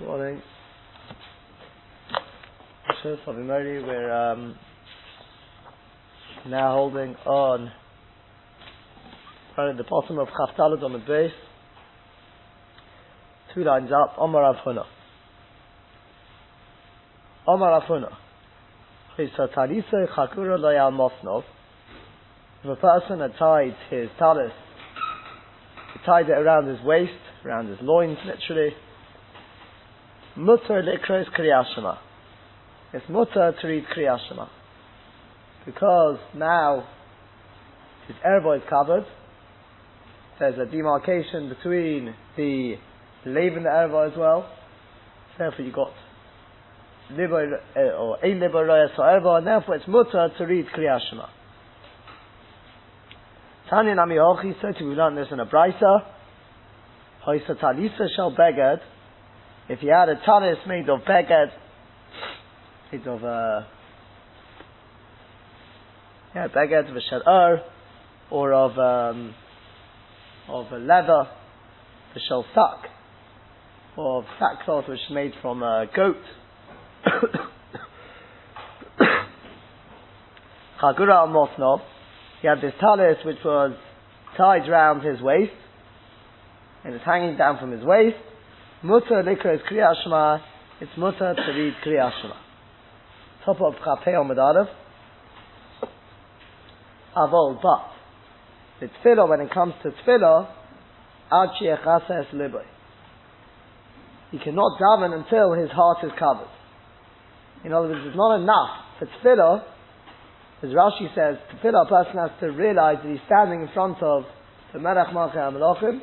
Morning. We're um, now holding on right at the bottom of Chaftalad on the base. Two lines up, Omar Avhuna. Omar Mosnov. If a person had tied his talis, he tied it around his waist, around his loins literally, Mutter likros kriyashima. It's mutter to read kriyashima. Because now his erbo is covered. There's a demarcation between the lave and the erbo as well. Therefore you got libo uh, or a libo roya so and therefore it's mutter to read kriyashima. Tanya Nami Hochi said we learned this in a brisa. Hoisa talisa shall begad if you had a talis made of beged, made of uh, yeah, beged v'shel or of um, of a leather v'shel sack, or of sackcloth which is made from a goat. Chagura al he had this talis which was tied round his waist, and it's hanging down from his waist, Mutter likra is Kriya Shema, it's mutter to read Kriya Shema. Top of Chapei Omid Aleph. Avol, but, the tefillah, when it comes to tefillah, Ad Sheechasa Es Liboy. He cannot daven until his heart is covered. In other words, it's not enough for tefillah, as Rashi says, tefillah, a person has to realize that he's standing in front of the Melech Malchei HaMelachim,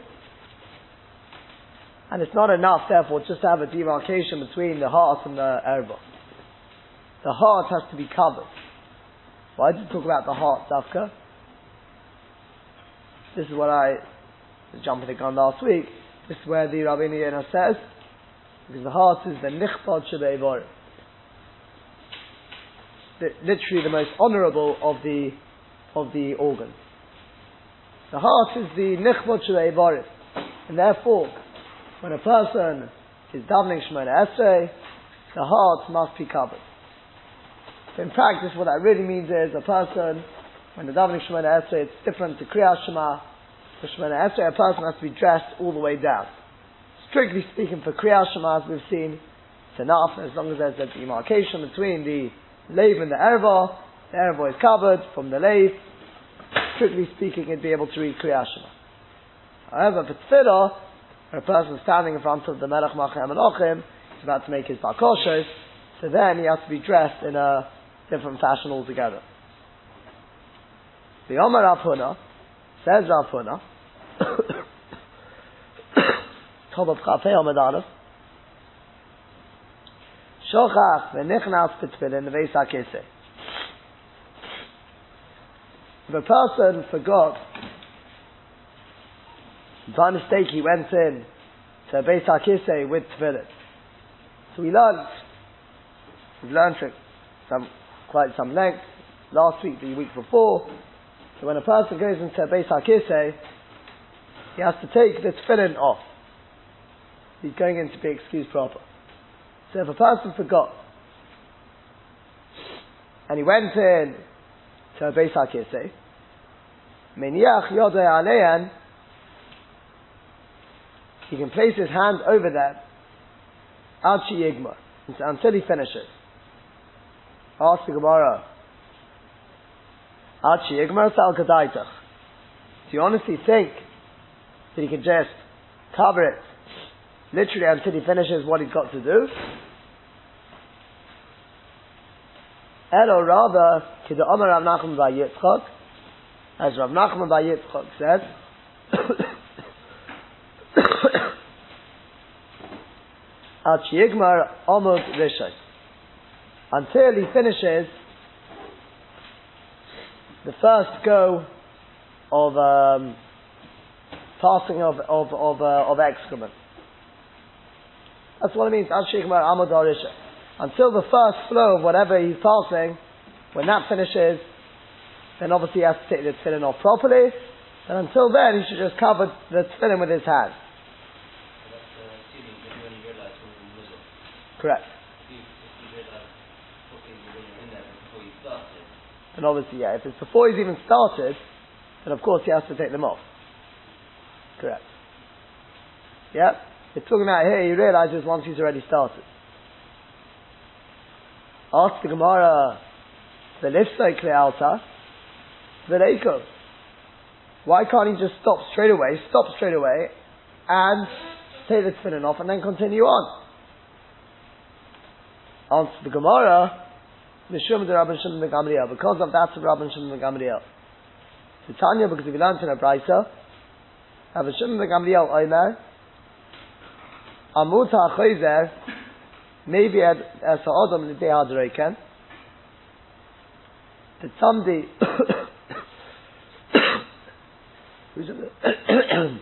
and it's not enough, therefore, just to have a demarcation between the heart and the erba. The heart has to be covered. Why did you talk about the heart, Dafka? This is what I was jumping the gun last week. This is where the Rabbeinu Yonah says, because the heart is the nichbad shebeivar. Literally the most honourable of the of the organs. The heart is the nichbad shebeivar, and therefore when a person is davening Shemona Esrei, the heart must be covered. In practice, what that really means is a person, when the davening Shemona Esrei, it's different to Kriyat Shema. For Shemona Esrei, a person has to be dressed all the way down. Strictly speaking, for Kriyat Shema, as we've seen, it's enough as long as there's a demarcation between the lave and the erva. The erva is covered from the lave. Strictly speaking, it'd be able to read Kriyat Shema. However, for Tefillah, a person is standing in front of the Melech Malchei HaMelachim, he's about to make his Bakoshos, so then he has to be dressed in a different fashion altogether. The Omer Rav says Rav Huna, top of Chafei Omer Aleph, Shochach v'nichnas b'tfilin v'eis ha'keseh. If a person forgot by mistake he went in to Beis HaKisei with Tefillin. So we learned, we've learned some, quite some length, last week, the week before, so when a person goes into Beis HaKisei, he has to take the Tefillin off. He's going in to be excused proper. So if a person forgot, and he went in to Beis HaKisei, Meniach Yodei Aleyan, he can place his hand over that Alchi Yigma until he finishes. Ask the Gemara. Alchi Yigma Sal. Do you honestly think that he can just cover it literally until he finishes what he's got to do? Elo rather, Kida Omer Rav Nachman Yitzchak, as Rav Nachman Yitzchak said, Ad Yigmar Amud Rishon. Until he finishes the first go of um, passing of of of, uh, of excrement. That's what it means. Until the first flow of whatever he's passing, when that finishes, then obviously he has to take the tefillin off properly. And until then, he should just cover the tefillin with his hand. Correct. And obviously, yeah, if it's before he's even started, then of course he has to take them off. Correct. Yeah? We're talking about here, he realizes once he's already started. Ask the Gemara, the lifsai klealta, the leikov. Why can't he just stop straight away, stop straight away, and take the tefillin off and then continue on? Answer the Gemara, Mishum the Rabban Shimon the Gamliel. Because of that of Rabban Shimon the Gamliel. Titania, because if you learn in a Brisa, Rabban Shimon the Gamliel Omer, Amut HaChoyzer, maybe as a Adam in the day Hadreiken, that somebody who's in the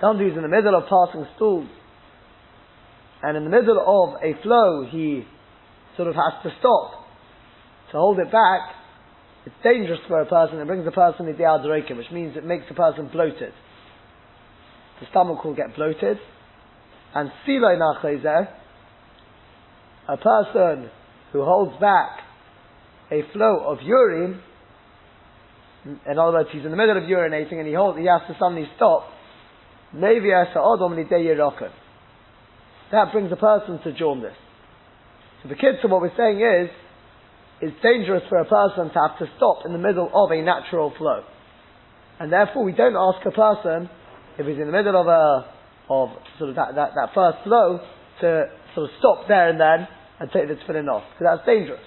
somebody who's in the middle of passing stools, and in the middle of a flow he sort of has to stop to hold it back, it's dangerous for a person. It brings the person into the which means it makes the person bloated. The stomach will get bloated. And siloi nachezer, a person who holds back a flow of urine, in other words, he's in the middle of urinating and he holds, he has to suddenly stop. Maybe That brings a person to jaundice. So the kids, so what we're saying is, it's dangerous for a person to have to stop in the middle of a natural flow. And therefore we don't ask a person, if he's in the middle of a, of sort of that, that, that first flow, to sort of stop there and then and take the tefillin off, because that's dangerous.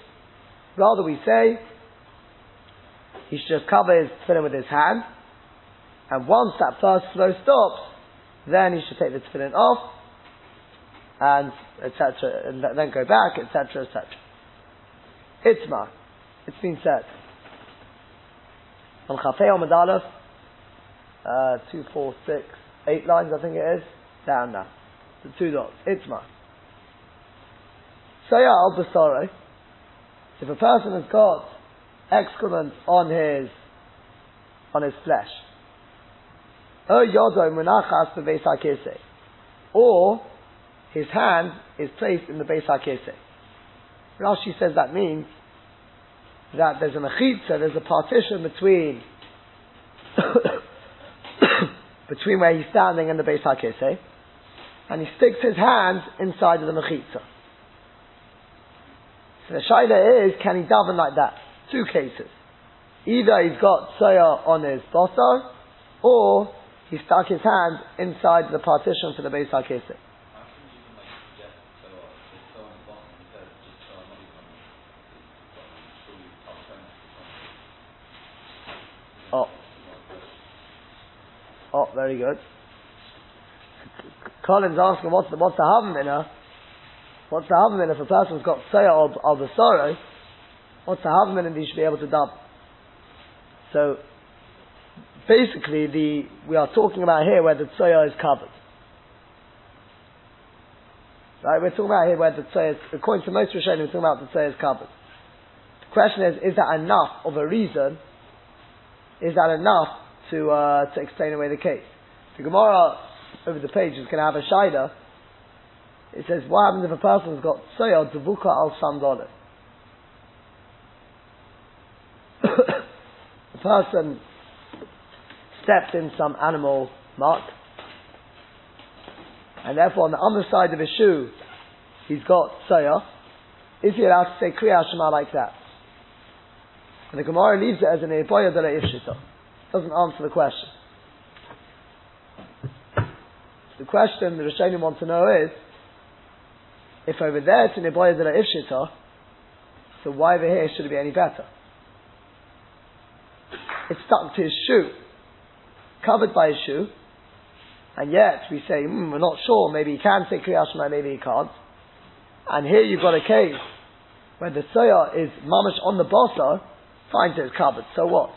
Rather we say, he should just cover his tefillin with his hand, and once that first flow stops, then he should take the tefillin off, and etc., and then go back, etc., etc. Itzma, it's been said. On Chafei Aleph, uh, two, four, six, eight lines, I think it is, down now. The two dots. Itzma. Saya al basare. If a person has got excrement on his on his flesh, or his hand is placed in the Beis HaKeseh. Rashi says that means that there's a mechitza, there's a partition between between where he's standing and the Beis HaKeseh, and he sticks his hand inside of the mechitza. So the shaila is, can he daven like that? Two cases. Either he's got soya on his bosar, or he stuck his hand inside the partition for the Beis HaKeseh. Very good. Colin's asking, what's the, what's the Havamina? What's the Havamina if a person's got Saya or, or the sorrow? What's the Havamina that he should be able to dub? So, basically, the, we are talking about here where the Tsoya is covered. Right, we're talking about here where the Tsoya is, according to most Rishonim, we're talking about the Tsoya is covered. The question is, is that enough of a reason is that enough to, uh, to explain away the case? The Gemara over the page is going to have a shida. It says, what happens if a person's got soya devuka al sandole? the person stepped in some animal mark, and therefore on the underside of his shoe, he's got soya. Is he allowed to say Kriya Shema like that? And the Gemara leaves it as an Eipoya de Ifshita. Doesn't answer the question. The question the Rishonim want to know is, if over there it's an Eipoya de Ifshita, so why over here should it be any better? It's stuck to his shoe, covered by his shoe, and yet we say, mm, we're not sure, maybe he can say Kriyashma, maybe he can't. And here you've got a case where the soya is mamish on the bossa, finds it covered, so what?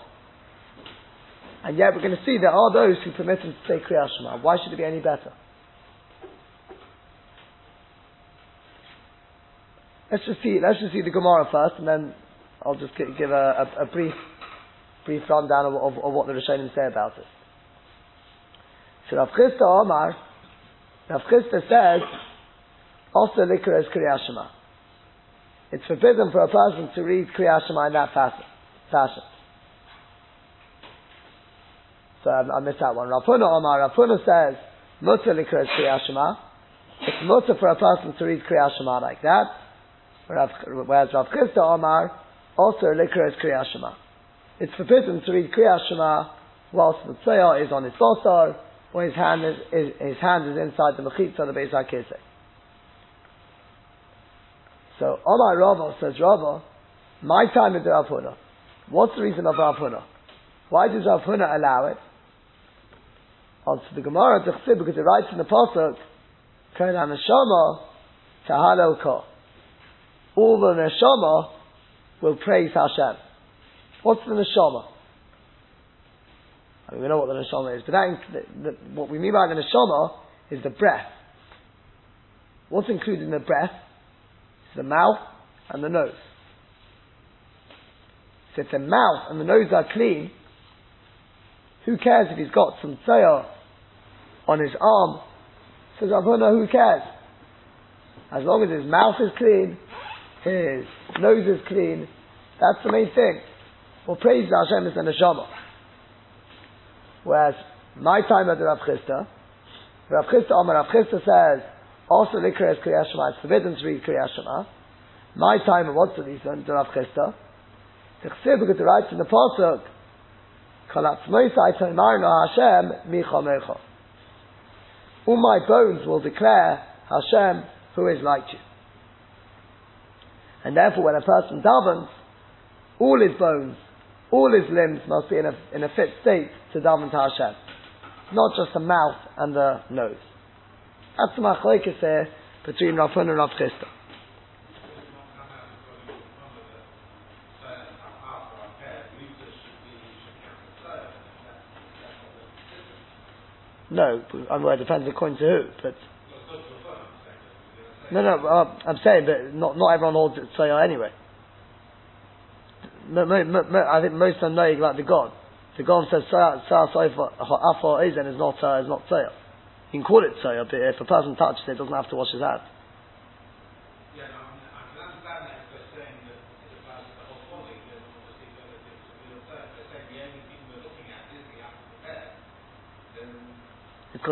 And yet we're going to see there are those who permit him to say Kriyat Shema. Why should it be any better? Let's just see, let's just see the Gemara first, and then I'll just give a, a, a brief, brief rundown of, of, of, what the Rishonim say about it. So Rav Chisda Omar, Rav Chisda says, also likra is Kriyashima. It's forbidden for a person to read Kriyashima in that fashion. So I, I missed that one. Rav Huna Omar, Rav Huna says, Mutter likra is Kriyashima. It's mutter for a person to read Kriyashima like that. Whereas Rav Chisda Omar, also likra is Kriyashima. It's forbidden to read Kriyashima whilst the tzayah is on his bosar, or his hand is, is, his hand is inside the mechitza, the Beis HaKisei. So Omar Rava says Rava, my time is Rav Huna. What's the reason of Rav Huna? Why does Rav Huna allow it? Also the Gemara Tichsib, because it writes in the Pasuk, Kain HaNeshama Tahalel Ko. All the Neshama will praise Hashem. What's the Neshama? I mean, we know what the Neshama is, but that, the, the, what we mean by the Neshama is the breath. What's included in the breath? is the mouth and the nose. So if the mouth and the nose are clean, who cares if he's got some tzayor on his arm? Says Abuna, who cares? As long as his mouth is clean, his nose is clean, that's the main thing. Well, praise Hashem is the neshama. Whereas my time at the Rav Chisda, Rav Chista, Chisda, Rav Chisda says, also, Likra is Kriyat Shema. It's forbidden to read Kriyat Shema. My time, what's the reason? To Rav Chisda. Tichsir, because it writes in the Pasuk, Kalatzmoisai Taimarno Hashem Micha Mecha. All my bones will declare Hashem, who is like you. And therefore, when a person davens, all his bones, all his limbs must be in a, in a fit state to daven to Hashem. Not just the mouth and the nose. That's the machlekes there between Rav and Rav Chisda. No, well, it depends according to who, but. No, no, uh, I'm saying, but not, not everyone holds it Tzayah anyway. I think most of them know like the God. The God says Tzayah, Tzayah, Tzayah, is not, uh, is not Tzayah. You can call it soya, but if a person touches it, doesn't have to wash his hands.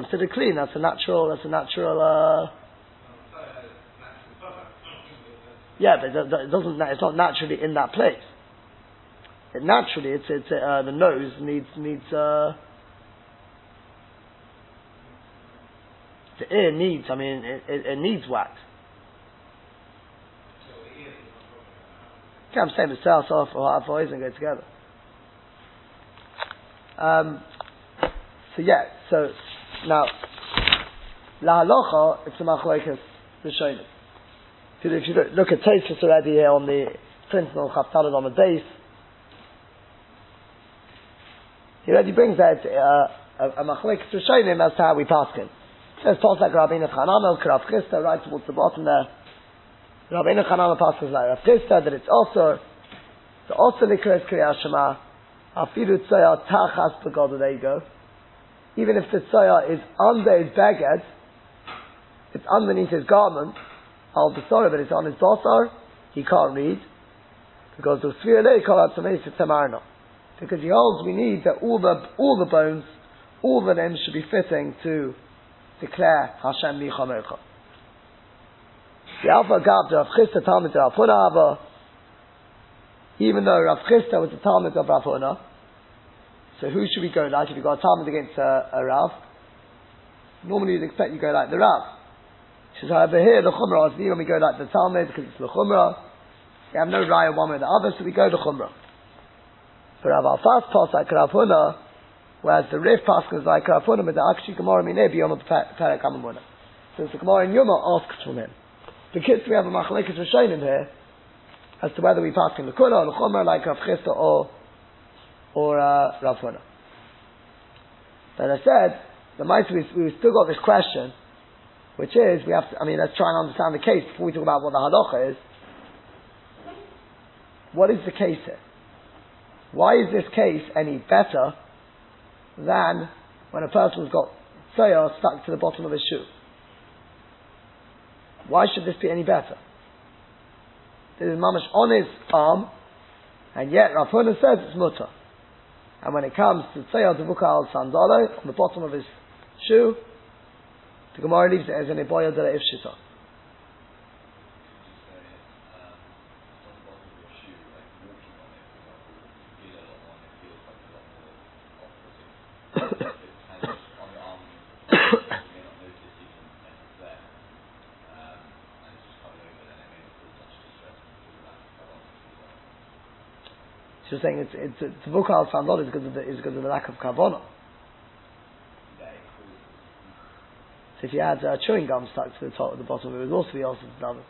Considered clean. That's a natural. That's a natural. Uh, yeah, but it doesn't. It's not naturally in that place. It naturally, it's it's uh, the nose needs needs. Uh, The ear needs, I mean, it, it, it needs wax. Okay, I'm saying the cells off or half and go together. Um, so yeah, so now la halacha it's a machlekes rishonim. If you look, look at Tosfos already here on the Sentinel Chaftalad on the base, he already brings that uh, a, a machlekes rishonim as to how we pass him. Says Pasuk Rabbeinu Chananel, Rav Chisda, right towards the bottom there. Rabbeinu Chananel passes like Rav Chisda, that it's also, the also likres Kriyat Shema, Afiru Tzoya Tachas Begod, there you go. Even if the Tzoya is under his beged, it's underneath his garment, Al Basara, but it's on his basar, he can't read. Because the Svirele Kol Tamarno. Because he holds we need that all the, all the bones, all the limbs should be fitting to declare Hashem Michamecha. The Alpha Gab, the Rav Chisda Talmud Rav Huna even though Rav Chisda was the Talmud of Rav so who should we go like if you've got a Talmud against a, a Rav? Normally you'd expect you go like the Rav. She says, however here, the Chumrah, is when we go like the Talmud because it's the Chumrah. We have no raya one way or the other, so we go to Chumrah. For Rav Alfas Pas, like Rav Huna, Whereas the Rif Pascha is like Rafunim, the Akshi Gemara Mineh the Perek Amamuna. So the Gemara in Yuma asks from him. The kids, we have a Machalekes Rishonim here, as to whether we pass in the Kula or the Chomer like Rav Chisda or, or uh, Rav Huna. But I said, the mice we, we still got this question, which is, we have to, I mean, let's try and understand the case before we talk about what the halacha is. What is the case here? Why is this case any better than when a person's got tzoya stuck to the bottom of his shoe. Why should this be any better? This is mamash on his arm, and yet Rav Huna says it's mutter. And when it comes to Tzayah Devuka al Sandalo, on the bottom of his shoe, the Gemara leaves it as an Iboya Dara Ifshita. She's saying it's it's it's book al is because of the is because of the lack of kavana. So if you had uh, chewing gum stuck to the top of the bottom, it would also be also done.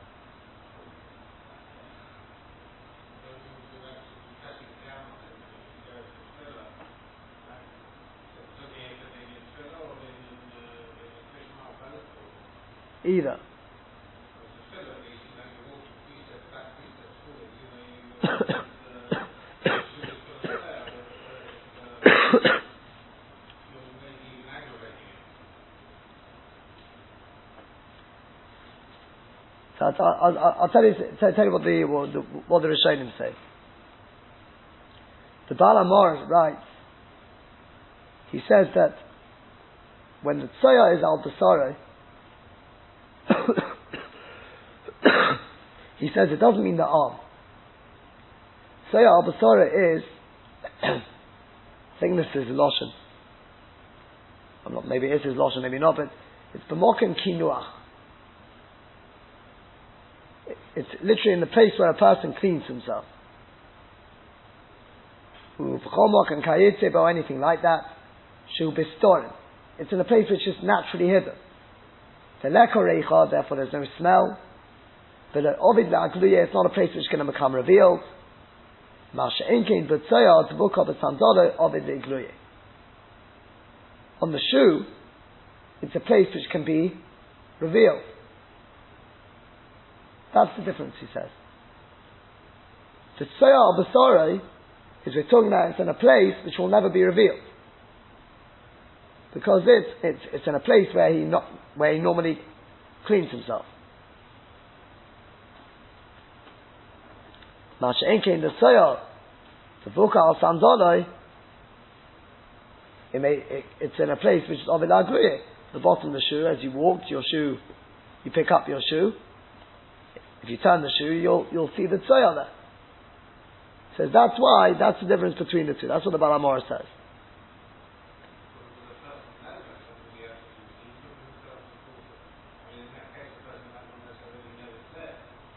Either. I'll, I'll, I'll, tell you, tell, you what the, what the, what the Rishonim say. The Baal HaMaor writes, he says that when the tzoya is al basare, he says it doesn't mean the arm. Tzoya al basare is, I this is Loshen. I'm not, maybe it is Loshen, maybe not, but it's b'mokim kinuach it's literally in the place where a person cleans himself. and kayitze or anything like that. Shul bistorim. It's in a place which is naturally hidden. Therefore there's no smell. But uh, Ovid it's not a place which is going to become revealed. On the shoe, it's a place which can be revealed. That's the difference, he says. The Tzoya al is we're talking about it's in a place which will never be revealed. Because it's, it's, it's in a place where he, not, where he normally cleans himself. Masha in the Tzoya, the Buka al Sandoloi, it may, it, it's in a place which is Ovid The bottom of the shoe, as you walk, your shoe, you pick up your shoe, if you turn the shoe, you'll, you'll see the tzoya there. Says that's why, that's the difference between the two. That's what the Baal HaMaor says.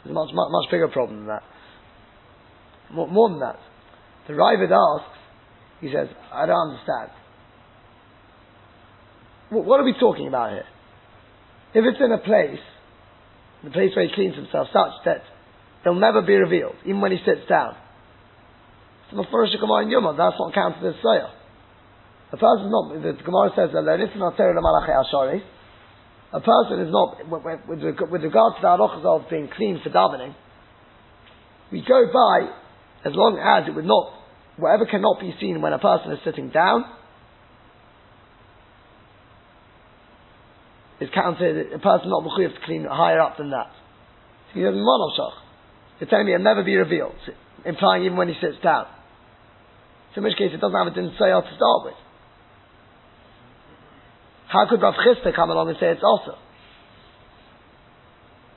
There's a much, much, much bigger problem than that. More, more than that. The Ravid asks, he says, I don't understand. What are we talking about here? If it's in a place the place where he cleans himself, such that they'll never be revealed, even when he sits down. So Mefurish Gemara in Yuma, that's not counted as Soya. A person not, the Gemara says, that a person is not, with, with regard to the halachas of being clean for davening, we go by as long as it would not, whatever cannot be seen when a person is sitting down, is counted a person not mechuyev to clean higher up than that. He doesn't want shach. You're telling me it'll never be revealed, implying even when he sits down. So in which case it doesn't have a din to start with. How could Rav Chisda come along and say it's also?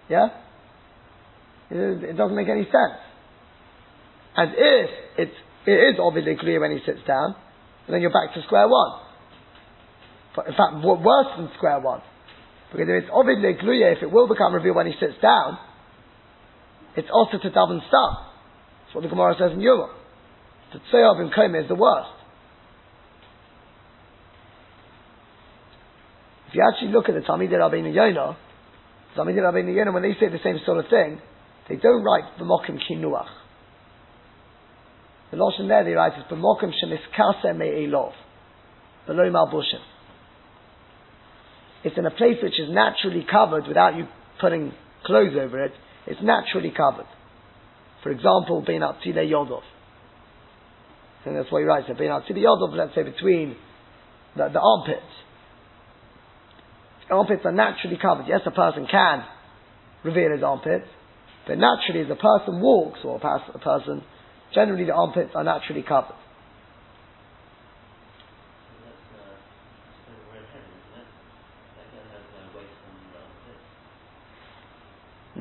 Yeah? It, it doesn't make any sense. And if it's, it is obviously clear when he sits down, then you're back to square one. But in fact, worse than square one. Because if it's Ovid Legluya, if it will become revealed when he sits down, it's also to daven stam. That's what the Gemara says in Yuma. The Tseyav in Koma is the worst. If you actually look at the Talmidei Rabbeinu Yonah, Talmidei Rabbeinu Yonah, when they say the same sort of thing, they don't write B'mokim Kinuach. The Lashon there they write is B'mokim Shemiskase Me'elov. Below Malbushim. It's in a place which is naturally covered without you putting clothes over it. It's naturally covered. For example, to the Yodov. And that's why he writes, up to the Yodov, let's say between the, the armpits. The armpits are naturally covered. Yes, a person can reveal his armpits. But naturally, as a person walks, or a, person, generally the armpits are naturally covered.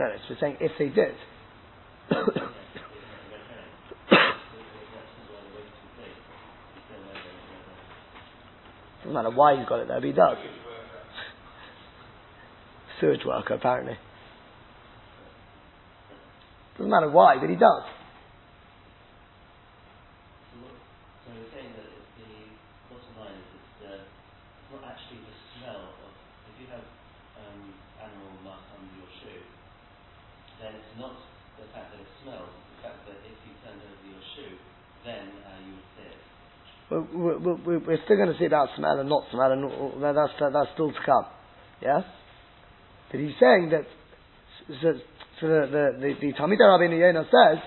No, it's saying if they did. Doesn't matter why he's got it there, but he does. Sewage worker, apparently. Doesn't matter why, but he does. We're, still going to see about smell and not smell, and oh, that's, that's still to come. Yes? But he's saying that, so, so the, the, the, the Talmid Rabbeinu Yonah says,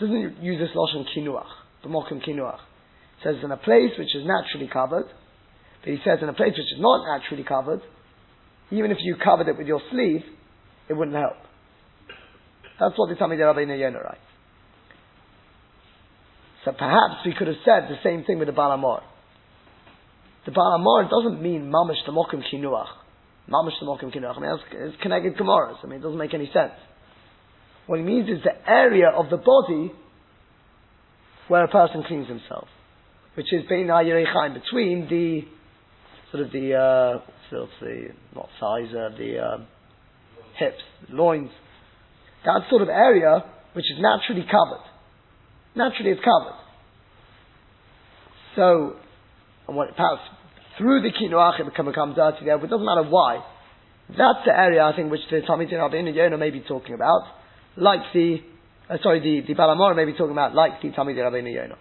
doesn't use this Lashon kinuach, b'mokim kinuach. says in a place which is naturally covered, but he says in a place which is not naturally covered, even if you covered it with your sleeve, it wouldn't help. That's what the Talmid Rabbeinu Yonah writes. So perhaps we could have said the same thing with the Baal HaMaor. The Baal HaMaor doesn't mean mamish mokim kinuach. Mamish mokim kinuach. I mean, it's, connected Gemaras. I mean, it doesn't make any sense. What he means is the area of the body where a person cleans himself, which is between the sort of the uh, sort of the not thighs, uh, the uh, hips, loins. That sort of area which is naturally covered naturally it's covered. So, and when it passes through the kinuach, it becomes dirty there, but it doesn't matter why. That's the area, I think, which the Talmid Rabbeinu Yonah may be talking about, like the, uh, sorry, the, the Balamora may be talking about, like the Talmid Rabbeinu Yonah.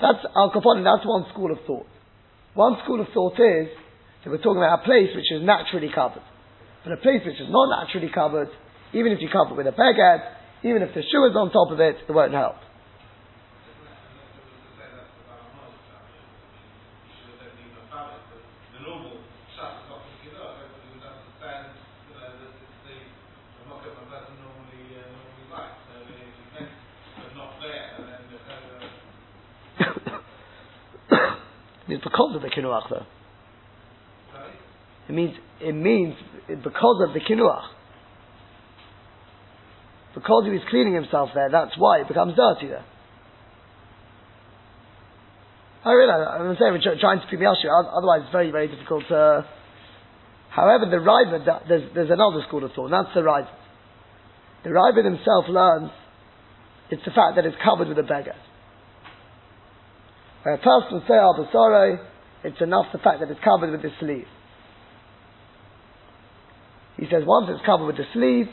That's Al Kaponim, that's one school of thought. One school of thought is that we're talking about a place which is naturally covered. But a place which is not naturally covered, even if you cover it with a beged, even if the shoe is on top of it, it won't help. It's because of the kinuach though. It means, it means because of the kinuach. Because he was cleaning himself there, that's why it becomes dirty there. I realize, I'm saying trying to keep the issue, otherwise it's very, very difficult to... However, the Ravid, there's, there's another school of thought, and that's the Ravid. The Ravid himself learns it's the fact that it's covered with a beggar. When a person say al basare, it's enough the fact that it's covered with the sleeve. He says once it's covered with the sleeve,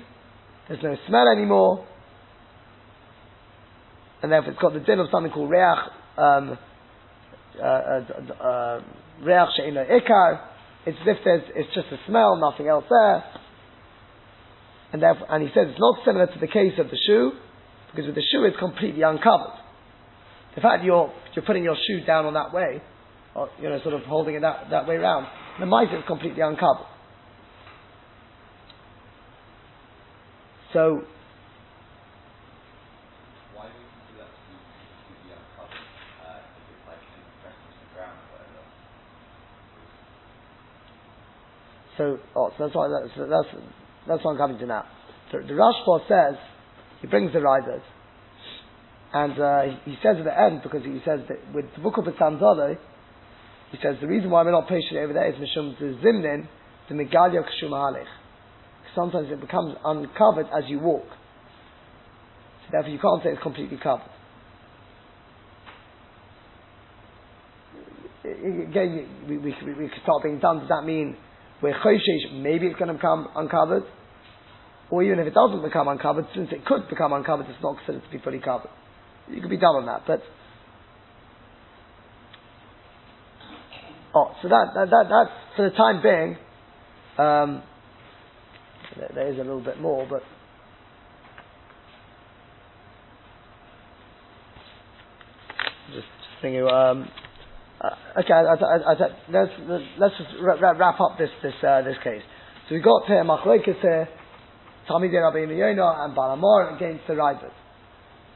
there's no smell anymore, and therefore it's got the din of something called reach, um, uh, uh, uh, reach ikar. It's as if there's, it's just a smell, nothing else there. And therefore, and he says it's not similar to the case of the shoe, because with the shoe it's completely uncovered. The fact you're, you're putting your shoe down on that way, or, you know, sort of holding it that, that way around, the mice is completely uncovered. So, So, oh, so that's why that's, that's, that's what I'm coming to now. So the Rashba says, he brings the riders, and uh, he says at the end, because he says that with the book of Tzanzale, he says the reason why we're not patient over there is Mishum the Zimnin, the Megalia Halech. Sometimes it becomes uncovered as you walk. So therefore you can't say it's completely covered. Again, we, we, we, we start being done. Does that mean we're choshesh, maybe it's going to become uncovered? Or even if it doesn't become uncovered, since it could become uncovered, it's not considered to be fully covered. You could be done on that, but oh, so that that, that that's for the time being. Um, there, is a little bit more, but. Just thinking, um, uh, okay, I, I, I, let's, let's just wrap, wrap up this, this, uh, this case. So we've got here, Machlekes here, Talmidei Rabbeinu Yonah and Baal HaMaor against the Raibid.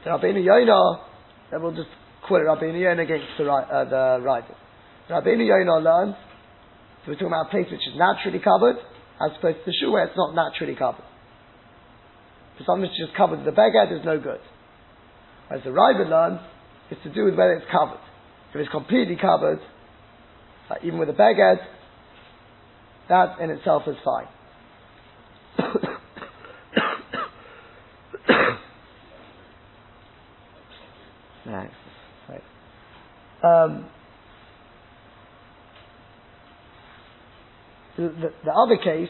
The Rabbeinu Yonah, then we'll just quote Rabbeinu Yonah against the, uh, the Raibid. Rabbeinu Yonah learns, so we're talking about a place which is naturally covered, as opposed to the shoe where it's not naturally covered. For something which just covered with the beged is no good. Whereas the Raibid learns, it's to do with whether it's covered. If it's completely covered, like even with a beged, that in itself is fine. Um, the, the, the, other case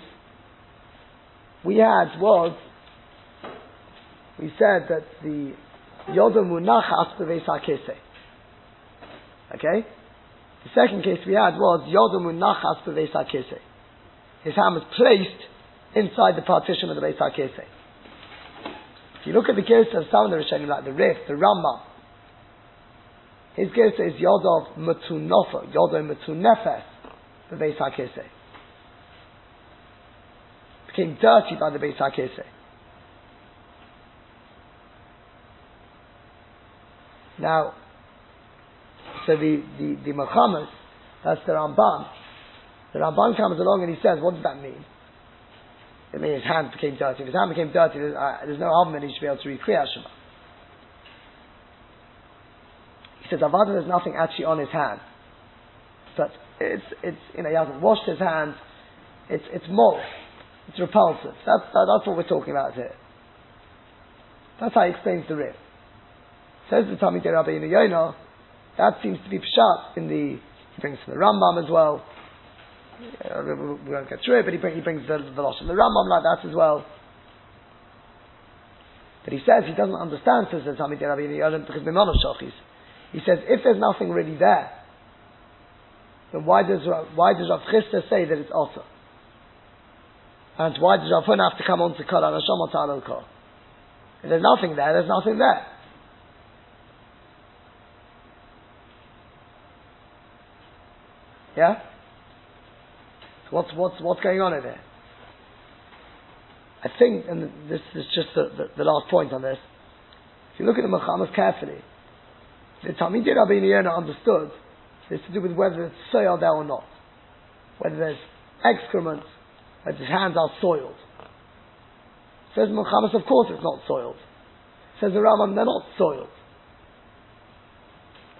we had was we said that the Yodam Munachas Beveis Okay? The second case we had was Yodam Munachas Beveis His hand was placed inside the partition of the Beis HaKisei. If you look at the case of some of the Rishonim, like the Rif, the Rambam, his Gersa is Yodov Matunofa, Yodov Matunefes, the Beis HaKisei. Became dirty by the Beis HaKisei. Now, so the, the, the Muhammad, that's the Ramban, the Ramban comes along and he says, what does that mean? It means his hand became dirty. If his hand became dirty, there's, uh, there's no argument he should be able to read Kriyat Shema. He says, Avada, there's nothing actually on his hand. But it's, it's, you know, he hasn't washed his hands. It's, it's moral. It's repulsive. That's, that, that's what we're talking about here. That's how he explains the rib. Says the Talmidei Rabbeinu Yonah, that seems to be pshat in the, he brings from the Rambam as well. Uh, we won't get through it, but he, bring, he brings the, the Losh the Rambam like that as well. But he says he doesn't understand, says the Talmidei Rabbeinu Yonah, because Mimon of Shochis. He says, if there's nothing really there, then why does, why does Rav Chisda say that it's Otter? And why does Rav Hun have to come on to Kol HaNashom Otar Kol? If there's nothing there, there's nothing there. Yeah? So what's, what's, what's going on in there? I think, and this is just the, the, the last point on this, if you look at the Mechamas carefully, the Talmidei Rabbi Yonah understood it's to do with whether it's soiled there or not. Whether there's excrement, whether his hands are soiled. Says Muhammad, of course it's not soiled. Says the Rambam, they're not soiled.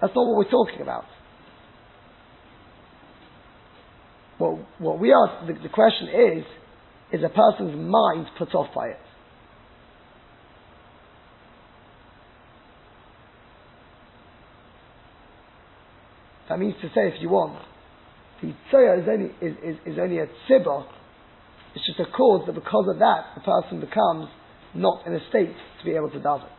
That's not what we're talking about. What, what we ask, the, the question is, is a person's mind put off by it? That means to say, if you want, the tzoya is only, is, is, is only a tzibah, it's just a cause that because of that, the person becomes not in a state to be able to daven.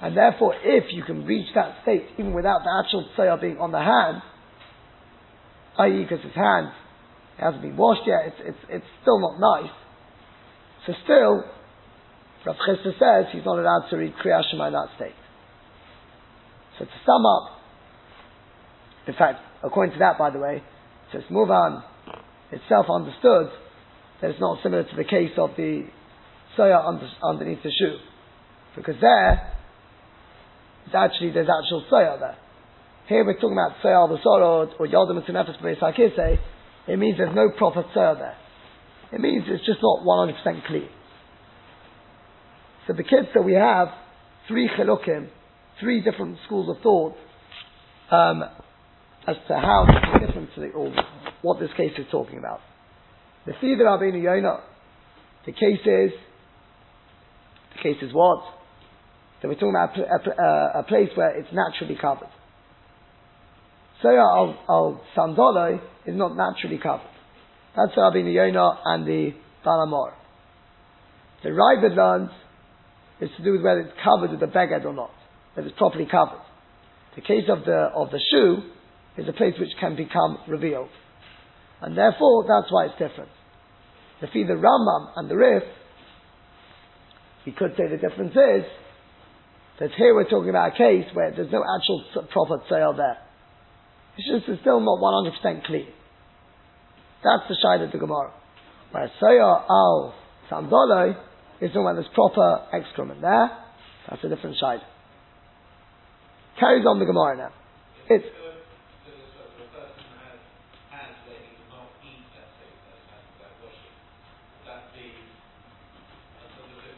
And therefore, if you can reach that state even without the actual tzoya being on the hand, i.e., because his hand hasn't been washed yet, it's, it's, it's still not nice. So still, Rav Chisda says he's not allowed to read Kriyat Shema in that state. So to sum up, in fact, according to that, by the way, says Muvan itself understood that it's not similar to the case of the soya under, underneath the shoe. Because there, it's actually, there's actual soya there. Here we're talking about soya al or yodim tenefes b'meisakise. It means there's no proper soya there. It means it's just not 100% clean. So the kids that we have, three chilukim, three different schools of thought, um, as to how is different to the, what this case is talking about. The Sida Rabbeinu Yonah, the case is, the case is what? So we're talking about a, a, uh, a place where it's naturally covered. Soya al, al Sandolo is not naturally covered. That's Rabbeinu Yonah and the Baal HaMaor. The Raibid learns is to do with whether it's covered with the beged or not, whether it's properly covered. The case of the, of the shoe, is a place which can become revealed. And therefore, that's why it's different. If the Rambam and the Rif, we could say the difference is that here we're talking about a case where there's no actual proper sale there. It's just it's still not 100% clear. That's the shide of the Gemara. Whereas Sayar al Samdolo is about this proper excrement there. That's a different side. Carries on the Gemara now. It's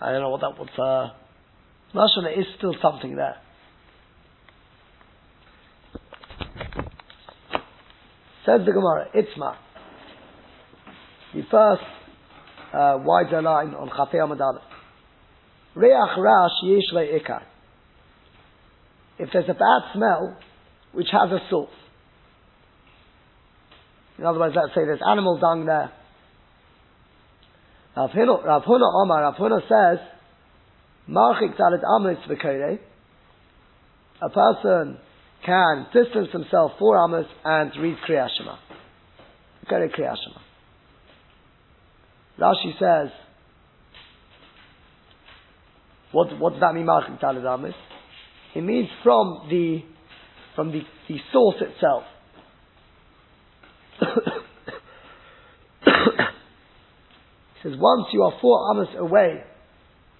I don't know what that was. Uh, there is still something there. Says the Gemara, Itzma. The first uh, wider line on Chafei Amad Reach rash yesh ikar. If there's a bad smell, which has a source. In other words, let's say there's animal dung there. Rav Huna Omar, Rav Huna says, Marchik talit amis v'kerei. A person can distance himself four amas and read Kriyat Shema. Shema. Rashi says, what, what does that mean, Marchik Malachim Taladamis? It means from the, from the, the source itself. he says, once you are four amas away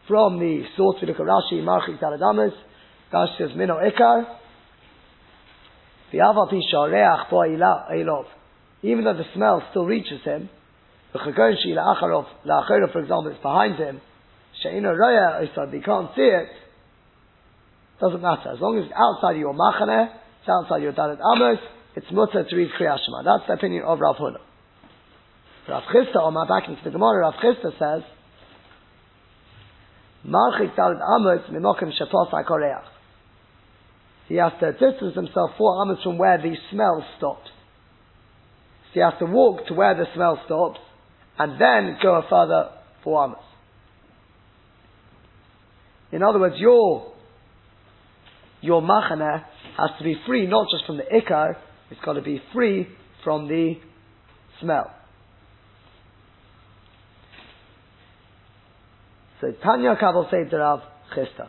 from the source, we look at Rashi, Malachim Taladamis, Rashi says, Mino Ikar, even though the smell still reaches him, the for example, is behind him, She'ina Raya Isad, you can't see it, doesn't matter. As long as it's outside your Machaneh, it's outside your Dalit Amos, it's mutter to read Kriyat Shema. That's the opinion of Rav. Rav Chisda, on my back into the Gemara, Rav Chisda says, Marchik Dalit Amos mimokim shepos koreach. He has to distance himself four amos from where the smell stops. So he has to walk to where the smell stops, and then go a further four amos. In other words, your, your machana has to be free not just from the ikar, it's got to be free from the smell. So Tanya Kabul said to Rav Chisda.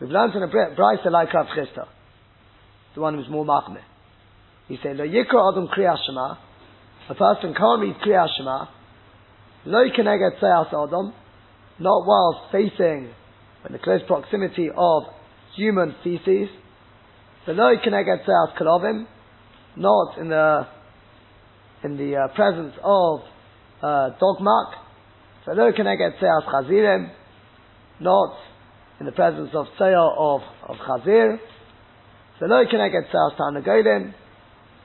We've learned in a Brisa like Rav Chisda, the one who's more machmeh. He said, Lo yikra adam kriyashma, a person can't read kriyashma, lo keneget seyas adam, not whilst facing in the close proximity of human feces. Below Keneged Seas Kalovim, not in the in the uh, presence of uh, dog mark. Below Keneged Seas Chazirim, not in the presence of sale of, of Chazir. Below Keneged Seas Tanagolim,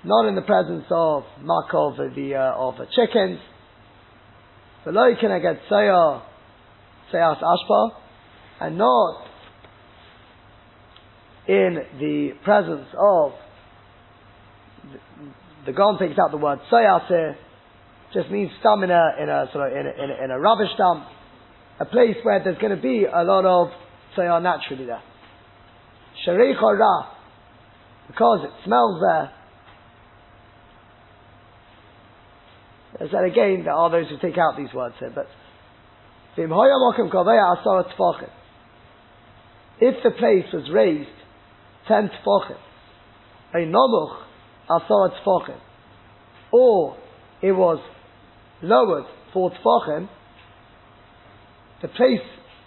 not in the presence of mark of the uh, of the chickens. Below Keneged Seas Seas Ashpa, and not in the presence of the, the Gon takes out the word sayase, just means stam in a, in a sort of in a, in a, in a rubbish dump, a place where there's going to be a lot of sayah naturally there. Sharich ra, because it smells there. As said again, there are those who take out these words here, but if the place was raised ten tefachim, a nomuch asar tefachim, or it was lowered for tefachim, the place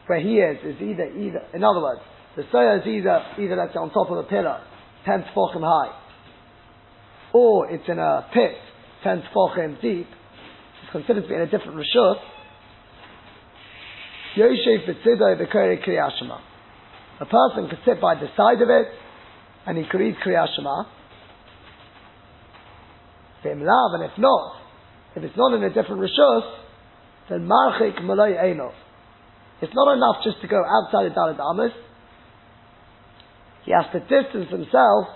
where he is is either either. In other words, the soya is either either let's say on top of a pillar, ten tefachim high, or it's in a pit, ten tefachim deep. It's considered to be in a different rishut. Yosef b'tzidoi b'kore kriyashima. A person could sit by the side of it and he could read love, and if not, if it's not in a different rishus, then marchik malay einov. It's not enough just to go outside the Dalit Amis. He has to distance himself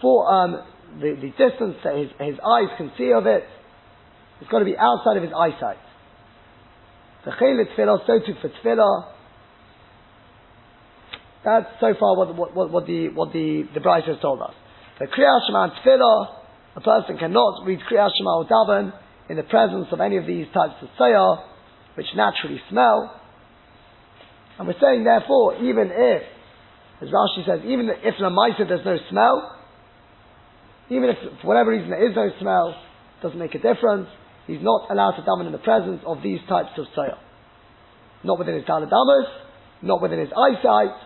for um, the, the distance that his, his eyes can see of it. It's got to be outside of his eyesight. The chayil tefillah, so too for tefillah. That's so far what, what, what, what the, what the, the Brisa has told us. The Kriyat Shema tefillah, a person cannot read Kriyat Shema or daven in the presence of any of these types of sayah, which naturally smell. And we're saying, therefore, even if, as Rashi says, even if Lamaisa there's no smell, even if for whatever reason there is no smell, doesn't make a difference, he's not allowed to daven in the presence of these types of sayah. Not within his daladamas, not within his eyesight,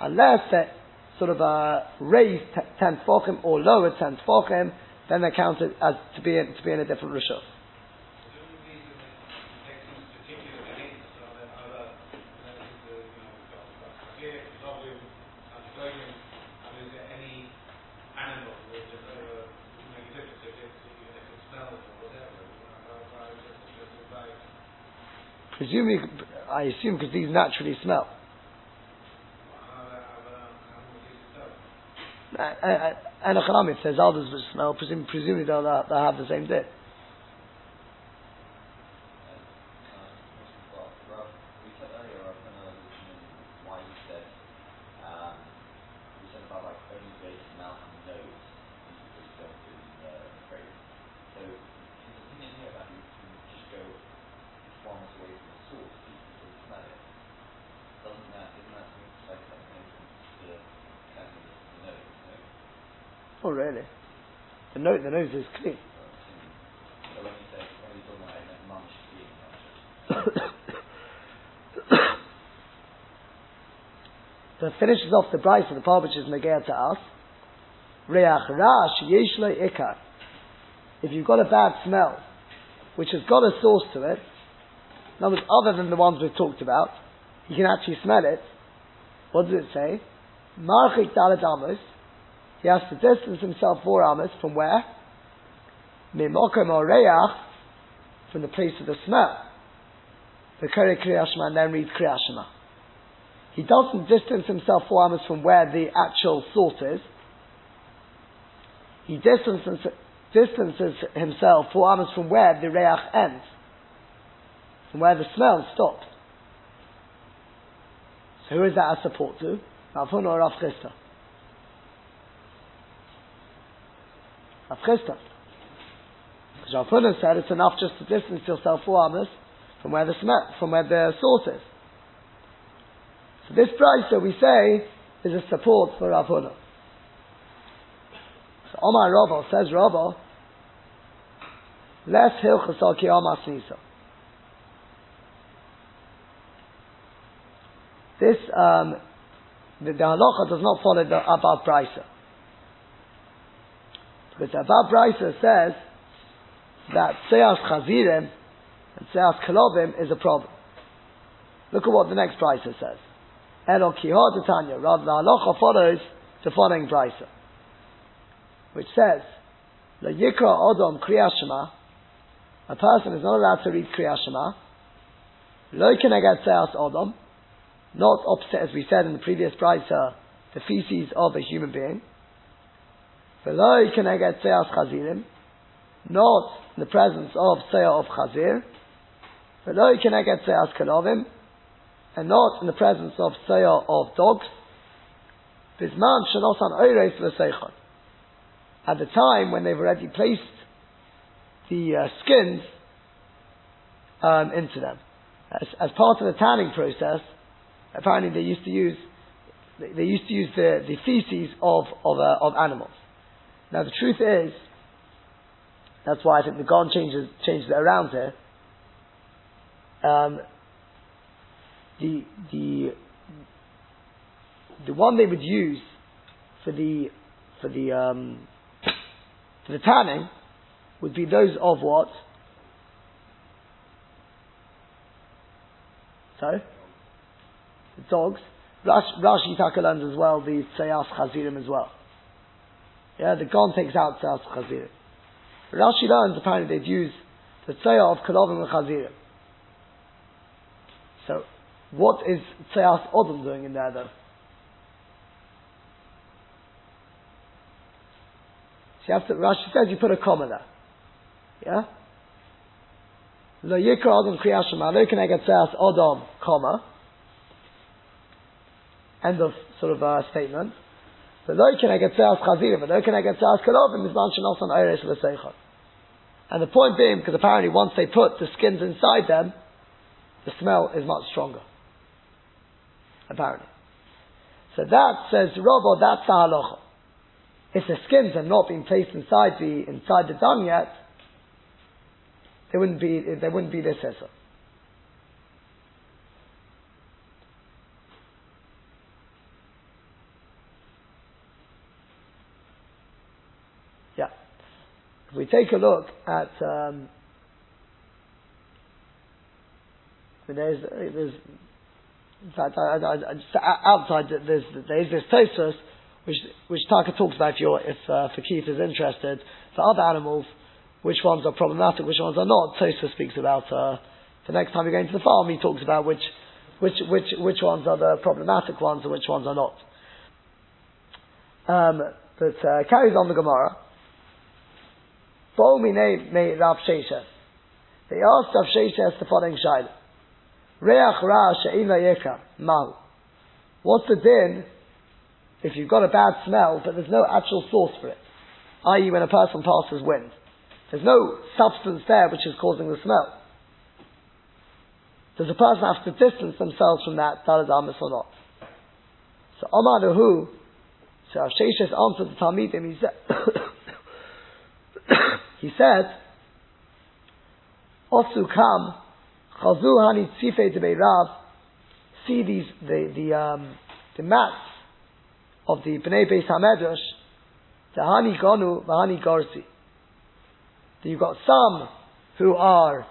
unless they're sort of uh, raised ten tefachim or lower ten tefachim, then they're counted as to be in, to be in a different rishus. Presumably, I assume because these naturally smell. Uh, uh, uh, and a chalam, if there's others which smell, presumably they'll, they'll have the same dip. Oh, really? The nose, the nose is clean. so finishes off the price of the part which is Megea to us. Reach rash yesh ikar. If you've got a bad smell, which has got a source to it, in other words, other than the ones we've talked about, you can actually smell it. What does it say? Marchik dalet amos, he has to distance himself four amas from where? Mimokom oreach, from the place of the smell. The Kere Kriyashma and then read Kriyashma. He doesn't distance himself four amas from where the actual sort is. He distances, distances himself four amas from where the reach ends, from where the smell stops. So who is that a support to? Rav or Rav Chisda? Rav Chisda. Because Rav said it's enough just to distance yourself four amas from where the smell, from where the source is. So this price that we say is a support for Rav Huna. So Omar Rava says Rava, less hilchas ki Omar snisa. This um, the, the halacha does not follow the above brisa. The above brisa says that seas chazirim and seas kalovim is a problem. Look at what the next brisa says. Elo kihod Tanya. Rather, the follows the following brisa, which says, "The yikra odom kriyashma." A person is not allowed to read kriyashma. Lo kenegat seas odom not opposite, as we said in the previous brisa, the feces of a human being. V'lo yikeneged seyas chazirim, not in the presence of seyah of chazir. V'lo yikeneged seyas kalovim, and not in the presence of seyah of dogs. Bisman shenosan oires v'seichon. At the time when they've already placed the uh, skins um, into them. As, as part of the tanning process, apparently they used to use they, they used to use the, the feces of of, uh, of animals. Now the truth is, that's why I think the Gon changes changes it around here. Um, the the the one they would use for the for the um, for the tanning would be those of what? Sorry? the dogs. Rashi, Taka as well the Tzayas Chazirim as well. Yeah, the Gon takes out Tzayas Chazirim. Rashi learns apparently they'd use the Tzayah of Kalovim and Chazirim. So, what is Tzayas Odom doing in there though? So you have to, Rashi says you put a comma there. Yeah? Lo yikra adam kriyas shema, lo kenegatzeas adam, comma. End of sort of uh, statement. And the point being, because apparently once they put the skins inside them, the smell is much stronger. Apparently. So that says Rava, that's the halacha. If the skins have not been placed inside the inside the dung yet, they wouldn't be there wouldn't be this essa. We take a look at um, there's, there's in fact, I, I, I, outside there's there's this Tosus which which Taka talks about if uh, Keith is interested for other animals, which ones are problematic, which ones are not. Tosus speaks about uh, the next time you're going to the farm, he talks about which which which which ones are the problematic ones and which ones are not. Um, but uh, carries on the Gemara. Bo mine me Rav Sheshes. They asked Rav Sheshes the following shaila. Reach ra she'ila yeka mal. What's the din if you've got a bad smell but there's no actual source for it? I.e. when a person passes wind. There's no substance there which is causing the smell. Does a person have to distance themselves from that daladamis or not? So Omar who? So Sheshes answered the Talmidim, he said, he said, Osu kam Chazu hani tzife de Rav, see these, the, the, um, the mats of the Bnei Beis HaMedrash, the hani gonu, v'hani garsi. You've got some who are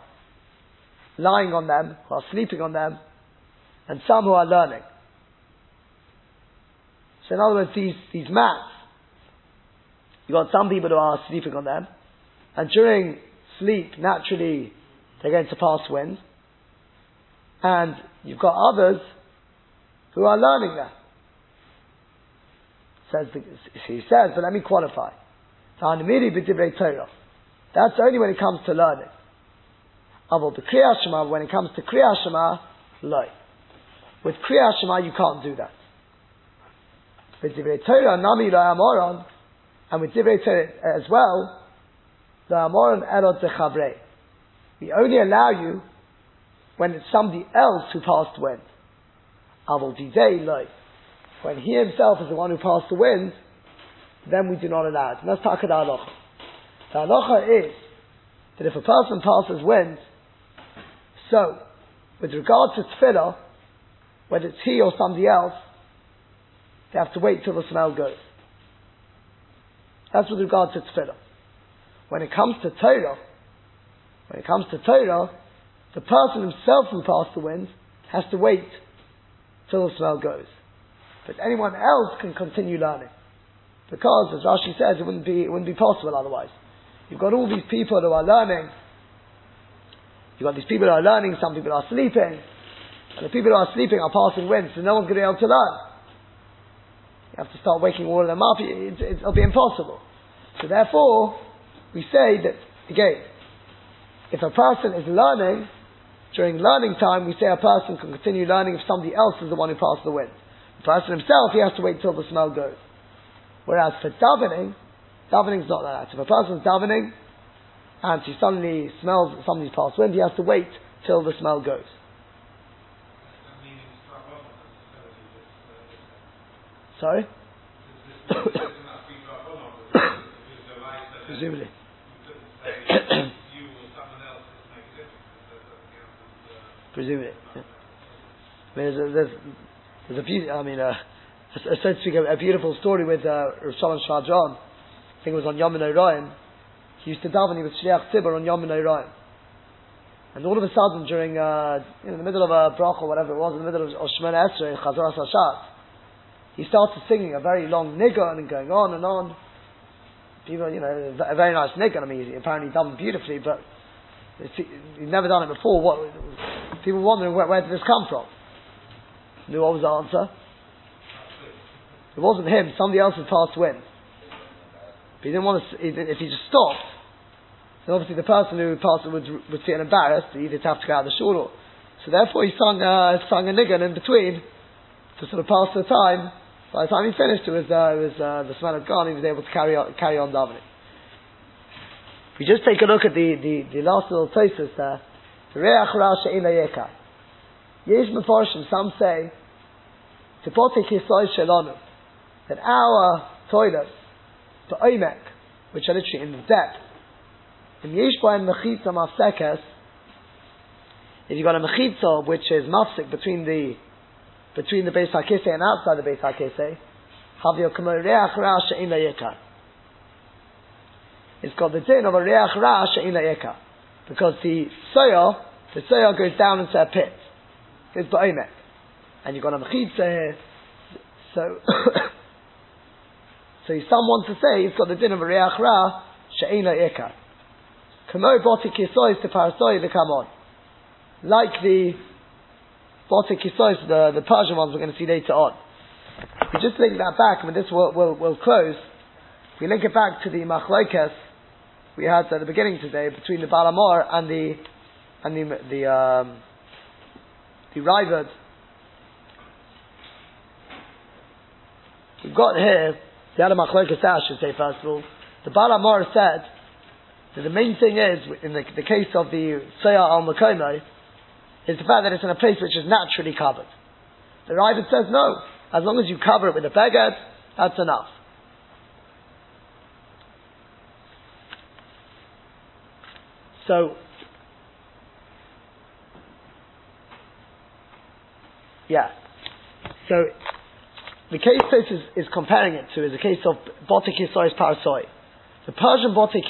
lying on them, who are sleeping on them, and some who are learning. So in other words, these, these mats, you've got some people who are sleeping on them, and during sleep, naturally, they're going to pass wind. And you've got others who are learning that. Says the, he says, but let me qualify. That's only when it comes to learning. About the Kriya Shema, when it comes to Kriya Shema. With Kriya Shema, you can't do that. And we Torah as well, the Amoron Erot Zechavrei. We only allow you when it's somebody else who passed the wind. Avol like When he himself is the one who passed the wind, then we do not allow it. And that's Takad Halacha. The Halacha is that if a person passes wind, so, with regard to tefillah, whether it's he or somebody else, they have to wait till the smell goes. That's with regard to tefillah. When it comes to Torah, when it comes to Torah, the person himself who passed the wind has to wait till the smell goes. But anyone else can continue learning. Because, as Rashi says, it wouldn't be, it wouldn't be possible otherwise. You've got all these people who are learning. You've got these people who are learning, some people are sleeping. And the people who are sleeping are passing wind, so no one's going to be able to learn. You have to start waking all of them up. It, it, it'll be impossible. So therefore, we say that, again, if a person is learning, during learning time, we say a person can continue learning if somebody else is the one who passed the wind. The person himself, he has to wait until the smell goes. Whereas for davening, is not like that. If a person's davening and he suddenly smells somebody's passed wind, he has to wait till the smell goes. Sorry? Presumably. presumably. Yeah. There's a, there's, there's a few, I mean, uh, so to speak, a, a beautiful story with uh, Shalom Schwadron. I think it was on Yom Ryan. He used to daven, he was Shliach Tzibur on Yom Ryan. And all of a sudden, during, uh, in the middle of a brach or whatever it was, in the middle of, Shemona Esrei, in Chazaras HaShatz, he started singing a very long niggun and going on and on. People, you know, a very nice niggun. I mean, he apparently done beautifully, but He'd never done it before. What people wondering where, where did this come from? Knew what was the answer? It wasn't him. Somebody else had passed wind. But he didn't want to. If he just stopped, And obviously the person who passed would, would feel embarrassed, he'd have to go out of the shul. So therefore he sung, uh, sung a niggun in between to sort of pass the time. By the time he finished, it was, uh, it was uh, the smell had gone, he was able to carry on, carry on davening. If we just take a look at the, the, the last little thesis there, the Reach Ra She'ina Yeka. Yesh Mefarshim, some say, to Potik Yisoy Shelonu, that our toilets, the Oimek, which are literally in the depth, in Yeshba and Mechitza Mafsekes, if you've got a Mechitza which is Mafsek between the between the Beis HaKisei and outside the Beis HaKisei. It's got the din of a Reach Ra She'in Yeka. Because the soil, the soil goes down into a pit. It's Ba'omek. And you've got a Mechitza here. So, so some want to say it's got the din of a Reach Ra She'in Yeka. Kamo boti kisois to parasoi to come on. Like the boti kisois, the, the Persian ones we're going to see later on. If we just link that back, and this will, will, will close, if we link it back to the machlokes we had at the beginning today between the Baal HaMaor and the and the the um, the. We've got here the other machlokes I should say first of all. The Baal HaMaor said so the main thing is, in the, the case of the Sayar al Makomo, is the fact that it's in a place which is naturally covered. The Raavad says no. As long as you cover it with a beged, that's enough. So, yeah. So, the case this is, is comparing it to is a case of Botik Yisois Parasoi. The Persian Botik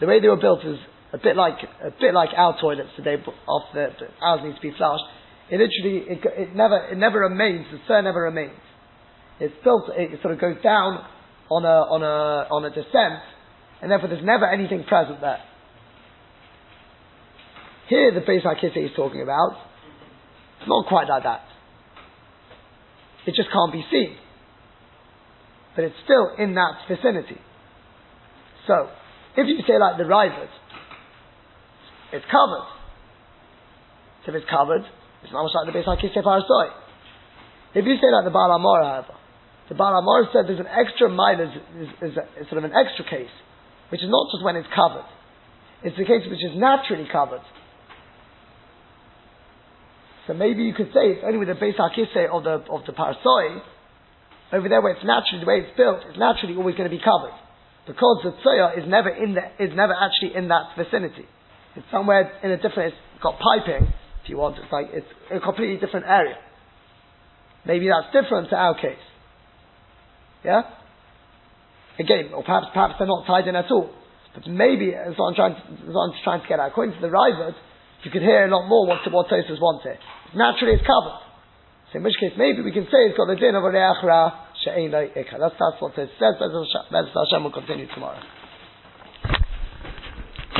the way they were built is a bit like a bit like our toilets today. The, ours needs to be flushed. It literally it, it never it never remains. The sir never remains. It's built. It sort of goes down on a on a on a descent, and therefore there's never anything present there. Here, the Beis HaKisei is talking about, it's not quite like that. It just can't be seen. But it's still in that vicinity. So, if you say like the Rivers, it's covered. So if it's covered, it's not like the Beis HaKisei Parasoi. If you say that the Baal HaMaor, however, the Baal HaMaor said there's an extra mile, is, is, is, is sort of an extra case, which is not just when it's covered. It's the case which is naturally covered. So maybe you could say it's only with the Beis HaKisei of the, of the Parasoi, over there where it's naturally, the way it's built, it's naturally always going to be covered because the tzoya is never in the, is never actually in that vicinity. It's somewhere in a different, it's got piping, if you want, it's like, it's a completely different area. Maybe that's different to our case. Yeah? Again, or perhaps, perhaps they're not tied in at all. But maybe, as I'm trying to, as I'm trying to get at, according to the Rivers, you could hear a lot more what, what Tosus wants here. Naturally, it's covered. So in which case, maybe we can say it's got the din of a reach ra she'ein That's, that's what it says. Bez Hashem will continue tomorrow.